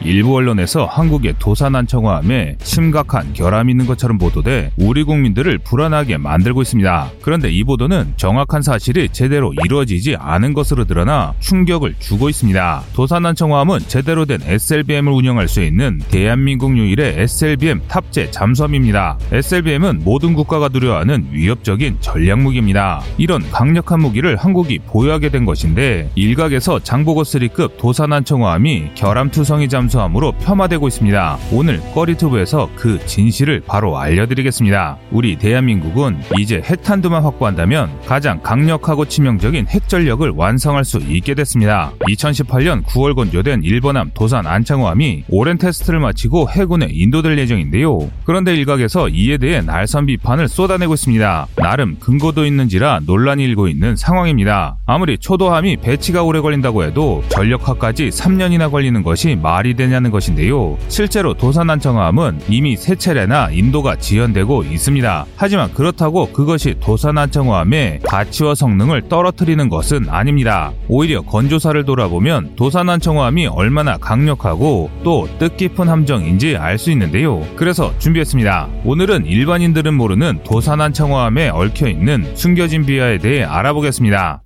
일부 언론에서 한국의 도산난청화함에 심각한 결함이 있는 것처럼 보도돼 우리 국민들을 불안하게 만들고 있습니다. 그런데 이 보도는 정확한 사실이 제대로 이루어지지 않은 것으로 드러나 충격을 주고 있습니다. 도산난청화함은 제대로 된 SLBM을 운영할 수 있는 대한민국 유일의 SLBM 탑재 잠수함입니다. SLBM은 모든 국가가 두려워하는 위협적인 전략 무기입니다. 이런 강력한 무기를 한국이 보유하게 된 것인데 일각에서 장보고 3급 도산난청화함이 결함투성이 잠수 함으로 폄하되고 있습니다. 오늘 꺼리투브에서 그 진실을 바로 알려드리겠습니다. 우리 대한민국은 이제 핵탄두만 확보한다면 가장 강력하고 치명적인 핵전력을 완성할 수 있게 됐습니다. 2018년 9월 건조된 일본함 도산 안창호함이 오랜 테스트를 마치고 해군에 인도될 예정인데요. 그런데 일각에서 이에 대해 날선 비판을 쏟아내고 있습니다. 나름 근거도 있는지라 논란이 일고 있는 상황입니다. 아무리 초도함이 배치가 오래 걸린다고 해도 전력화까지 3년이나 걸리는 것이 말이 되냐는 것인데요. 실제로 도산안청함은 이미 세 차례나 인도가 지연되고 있습니다. 하지만 그렇다고 그것이 도산안청함의 가치와 성능을 떨어뜨리는 것은 아닙니다. 오히려 건조사를 돌아보면 도산안청함이 얼마나 강력하고 또 뜻깊은 함정인지 알 수 있는데요. 그래서 준비했습니다. 오늘은 일반인들은 모르는 도산안청함에 얽혀있는 숨겨진 비하에 대해 알아보겠습니다.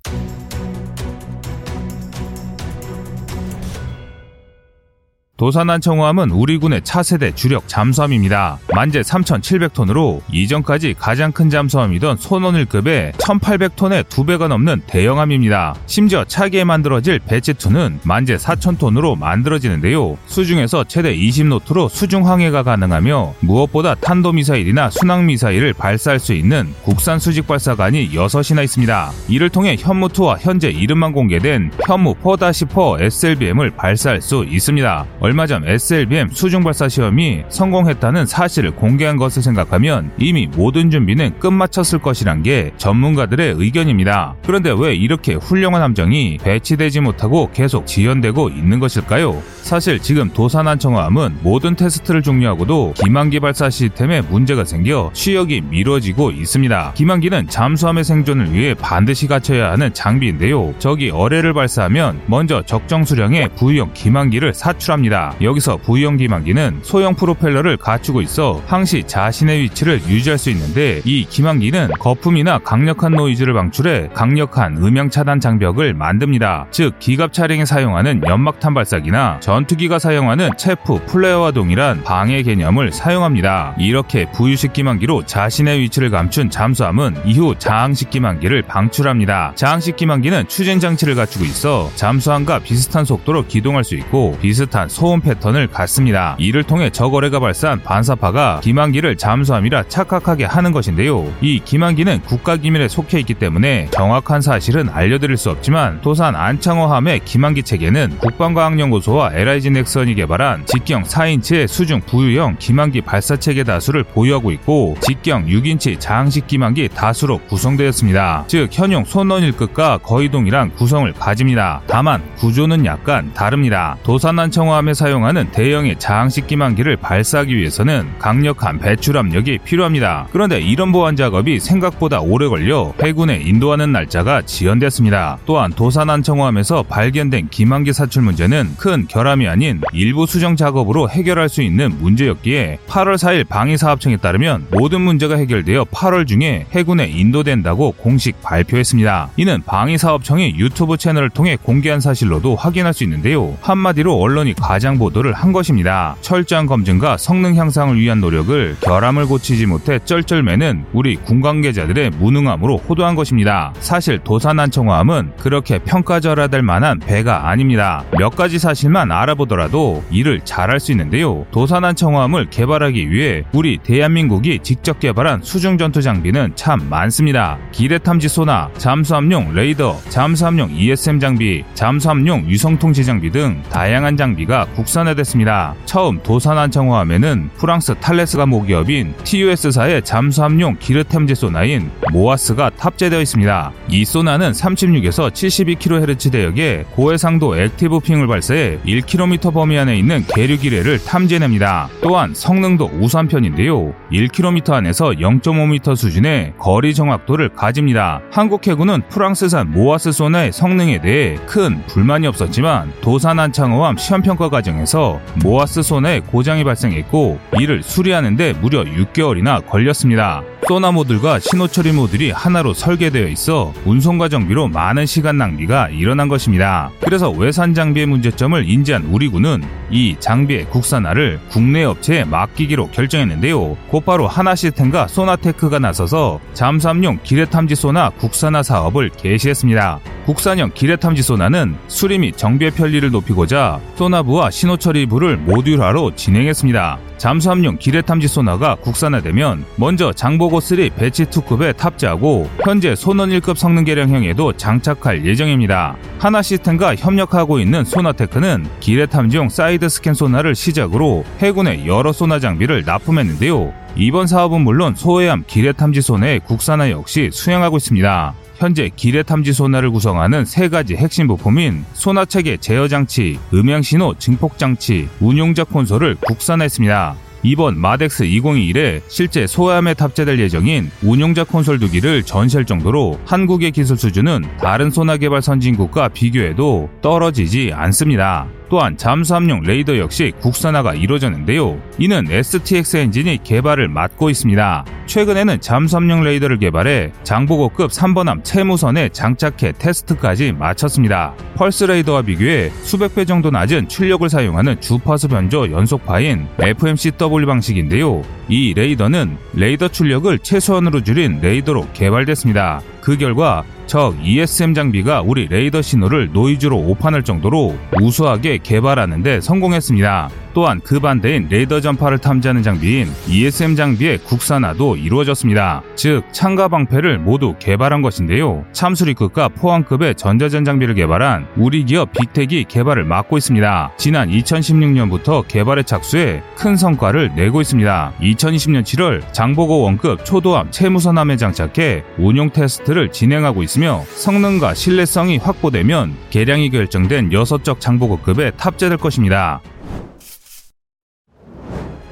도산안청호함은 우리 군의 차세대 주력 잠수함입니다. 만재 3,700톤으로 이전까지 가장 큰 잠수함이던 손원일급의 1,800톤의 2배가 넘는 대형함입니다. 심지어 차기에 만들어질 배치2는 만재 4,000톤으로 만들어지는데요. 수중에서 최대 20노트로 수중 항해가 가능하며 무엇보다 탄도미사일이나 순항미사일을 발사할 수 있는 국산 수직 발사관이 6이나 있습니다. 이를 통해 현무2와 현재 이름만 공개된 현무 4-4 SLBM을 발사할 수 있습니다. 얼마 전 SLBM 수중 발사 시험이 성공했다는 사실을 공개한 것을 생각하면 이미 모든 준비는 끝마쳤을 것이란 게 전문가들의 의견입니다. 그런데 왜 이렇게 훌륭한 함정이 배치되지 못하고 계속 지연되고 있는 것일까요? 사실 지금 도산안청함은 모든 테스트를 종료하고도 기만기 발사 시스템에 문제가 생겨 취역이 미뤄지고 있습니다. 기만기는 잠수함의 생존을 위해 반드시 갖춰야 하는 장비인데요. 적이 어뢰를 발사하면 먼저 적정 수량의 부유형 기만기를 사출합니다. 있습니다. 여기서 부형 기만기는 소형 프로펠러를 갖추고 있어 항시 자신의 위치를 유지할 수 있는데 이 기만기는 거품이나 강력한 노이즈를 방출해 강력한 음향 차단 장벽을 만듭니다. 즉 기갑 차량에 사용하는 연막탄 발사기나 전투기가 사용하는 체프 플레어와 동일한 방해 개념을 사용합니다. 이렇게 부유식 기만기로 자신의 위치를 감춘 잠수함은 이후 자항식 기만기를 방출합니다. 자항식 기만기는 추진 장치를 갖추고 있어 잠수함과 비슷한 속도로 기동할 수 있고 비슷한 소음 패턴을 갖습니다. 이를 통해 저거래가 발사한 반사파가 기만기를 잠수함이라 착각하게 하는 것인데요. 이 기만기는 국가기밀에 속해 있기 때문에 정확한 사실은 알려드릴 수 없지만 도산 안창호함의 기만기 체계는 국방과학연구소와 LIG 넥선이 개발한 직경 4인치의 수중 부유형 기만기 발사 체계 다수를 보유하고 있고 직경 6인치 자항식 기만기 다수로 구성되었습니다. 즉 현용 손원일급과 거의 동일한 구성을 가집니다. 다만 구조는 약간 다릅니다. 도산 안창호함 함에 사용하는 대형의 자항식 기만기를 발사하기 위해서는 강력한 배출 압력이 필요합니다. 그런데 이런 보안 작업이 생각보다 오래 걸려 해군에 인도하는 날짜가 지연됐습니다. 또한 도산안청호함에서 발견된 기만기 사출 문제는 큰 결함이 아닌 일부 수정 작업으로 해결할 수 있는 문제였기에 8월 4일 방위사업청에 따르면 모든 문제가 해결되어 8월 중에 해군에 인도된다고 공식 발표했습니다. 이는 방위사업청이 유튜브 채널을 통해 공개한 사실로도 확인할 수 있는데요. 한마디로 언론이 과장 보도를 한 것입니다. 철저한 검증과 성능 향상을 위한 노력을 결함을 고치지 못해 쩔쩔매는 우리 군 관계자들의 무능함으로 호도한 것입니다. 사실 도산안청화함은 그렇게 평가절하될 만한 배가 아닙니다. 몇 가지 사실만 알아보더라도 일을 잘할 수 있는데요. 도산안청화함을 개발하기 위해 우리 대한민국이 직접 개발한 수중 전투 장비는 참 많습니다. 기뢰 탐지 소나, 잠수함용 레이더, 잠수함용 ESM 장비, 잠수함용 위성 통제 장비 등 다양한 장비가 국산화됐습니다. 처음 도산안청호함에는 프랑스 탈레스 가 모기업인 TUS사의 잠수함용 기르템제 소나인 모아스가 탑재되어 있습니다. 이 소나는 36에서 72kHz 대역의 고해상도 active ping을 발사해 1km 범위 안에 있는 계류 기뢰를 탐지해냅니다. 또한 성능도 우수한 편인데요. 1km 안에서 0.5m 수준의 거리 정확도를 가집니다. 한국 해군은 프랑스산 MOAS 소나의 성능에 대해 큰 불만이 없었지만 도산안창호함 시험평가 과정에서 MOAS 소나의 고장이 발생했고 이를 수리하는데 무려 6개월이나 걸렸습니다. 소나 모듈과 신호 처리 모듈이 하나로 설계되어 있어 운송 과 정비로 많은 시간 낭비가 일어난 것입니다. 그래서 외산 장비의 문제점을 인지한 우리 군은 이 장비의 국산화를 국내 업체에 맡기기로 결정했는데요. 곧바로 한화시스템과 소나테크가 나서서 잠수함용 기뢰탐지 소나 국산화 사업을 개시했습니다. 국산형 기뢰탐지 소나는 수리 및 정비의 편리를 높이고자 소나부와 신호처리 부를 모듈화로 진행했습니다. 잠수함용 기뢰탐지 소나가 국산화되면 먼저 장보고 3 Batch 2급에 탑재하고 현재 손원일급 성능 개량형에도 장착할 예정입니다. 한화시스템과 협력하고 있는 소나테크는 기뢰탐지용 side scan sonar를 시작으로 해군의 여러 소나 장비를 납품했는데요. 이번 사업은 물론 소해함 기뢰탐지 소나의 국산화 역시 수행하고 있습니다. 현재 기뢰 탐지 소나를 구성하는 세 가지 핵심 부품인 소나 체계 제어 장치, 음향 신호 증폭 장치, 운용자 콘솔을 국산화했습니다. 이번 MADEX 2021에 실제 소해함에 탑재될 예정인 운용자 콘솔 두 기를 전시할 정도로 한국의 기술 수준은 다른 소나 개발 선진국과 비교해도 떨어지지 않습니다. 또한 잠수함용 레이더 역시 국산화가 이루어졌는데요. 이는 STX 엔진이 개발을 맡고 있습니다. 최근에는 잠수함용 레이더를 개발해 장보고급 3번함 최무선에 장착해 테스트까지 마쳤습니다. 펄스 레이더와 비교해 수백 배 정도 낮은 출력을 사용하는 주파수 변조 연속파인 FMCW 방식인데요. 이 레이더는 레이더 출력을 최소한으로 줄인 레이더로 개발됐습니다. 그 결과 적 ESM 장비가 우리 레이더 신호를 노이즈로 오판할 정도로 우수하게 개발하는데 성공했습니다. 또한 그 반대인 레이더 전파를 탐지하는 장비인 ESM 장비의 국산화도 이루어졌습니다. 즉 창과 방패를 모두 개발한 것인데요. 참수리급과 포항급의 전자전 장비를 개발한 우리 기업 빅텍이 개발을 맡고 있습니다. 지난 2016년부터 개발에 착수해 큰 성과를 내고 있습니다. 2020년 7월 장보고 one급 초도함 최무선함에 장착해 운용 테스트를 진행하고 있으며 성능과 신뢰성이 확보되면 개량이 결정된 6척 장보고급에 탑재될 것입니다.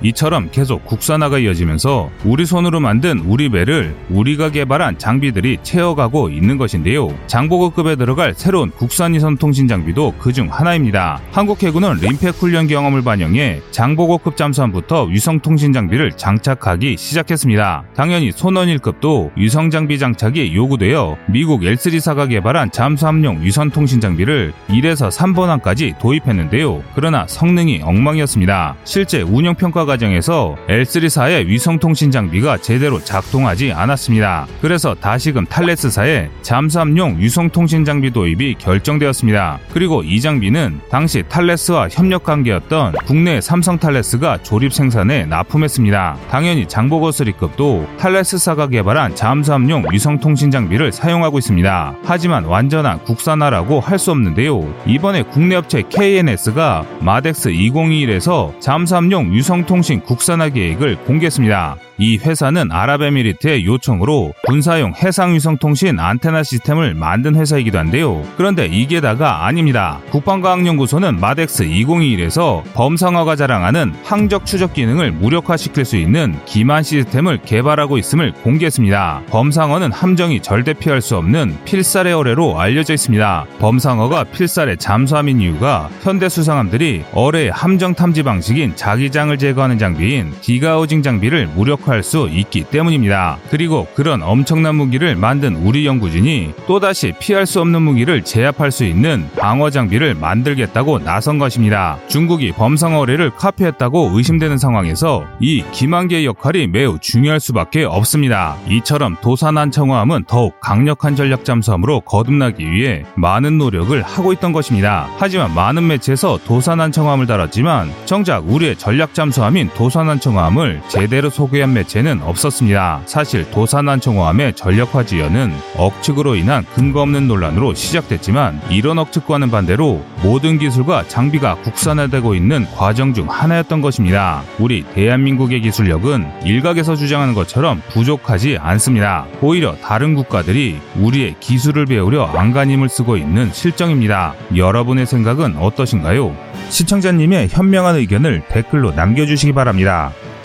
이처럼 계속 국산화가 이어지면서 우리 손으로 만든 우리 배를 우리가 개발한 장비들이 채워가고 있는 것인데요. 장보고급에 들어갈 새로운 국산 위성 통신 장비도 그중 하나입니다. 한국 해군은 림팩 훈련 경험을 반영해 장보고급 잠수함부터 위성 통신 장비를 장착하기 시작했습니다. 당연히 손원 1급도 위성 장비 장착이 요구되어 미국 L3사가 개발한 잠수함용 위성 통신 장비를 1에서 3번함까지 도입했는데요. 그러나 성능이 엉망이었습니다. 실제 운영 평가가 과정에서 L3사의 위성통신 장비가 제대로 작동하지 않았습니다. 그래서 다시금 탈레스사의 잠수함용 위성통신 장비 도입이 결정되었습니다. 그리고 이 장비는 당시 탈레스와 협력 관계였던 국내 삼성 탈레스가 조립 생산에 납품했습니다. 당연히 장보고3급도 탈레스사가 개발한 잠수함용 위성통신 장비를 사용하고 있습니다. 하지만 완전한 국산화라고 할 수 없는데요. 이번에 국내 업체 KNS가 마덱스 2021에서 잠수함용 위성통신 통신 국산화 계획을 공개했습니다. 이 회사는 아랍에미리트의 요청으로 군사용 해상위성 통신 안테나 시스템을 만든 회사이기도 한데요. 그런데 이게 다가 아닙니다. 국방과학연구소는 MADEX 2021에서 범상어가 자랑하는 항적 추적 기능을 무력화시킬 수 있는 기만 시스템을 개발하고 있음을 공개했습니다. 범상어는 함정이 절대 피할 수 없는 필살의 어뢰로 알려져 있습니다. 범상어가 필살의 잠수함인 이유가 현대 수상함들이 어뢰의 함정 탐지 방식인 자기장을 제거하는 장비인 degaussing 장비를 무력화 공격할 수 있기 때문입니다. 그리고 그런 엄청난 무기를 만든 우리 연구진이 또다시 피할 수 없는 무기를 제압할 수 있는 방어 장비를 만들겠다고 나선 것입니다. 중국이 범상어뢰를 카피했다고 의심되는 상황에서 이 김한계의 역할이 매우 중요할 수밖에 없습니다. 이처럼 도산한청화함은 더욱 강력한 전략 잠수함으로 거듭나기 위해 많은 노력을 하고 있던 것입니다. 하지만 많은 매체에서 도산한청화함을 달았지만 정작 우리의 전략 잠수함인 도산한청화함을 제대로 소개한 매 매체는 없었습니다. 사실 도산난청호함의 전력화 지연은 억측으로 인한 근거 없는 논란으로 시작됐지만 이런 억측과는 반대로 모든 기술과 장비가 국산화되고 있는 과정 중 하나였던 것입니다. 우리 대한민국의 기술력은 일각에서 주장하는 것처럼 부족하지 않습니다. 오히려 다른 국가들이 우리의 기술을 배우려 안간힘을 쓰고 있는 실정입니다. 여러분의 생각은 어떠신가요? 시청자님의 현명한 의견을 댓글로 남겨주시기 바랍니다.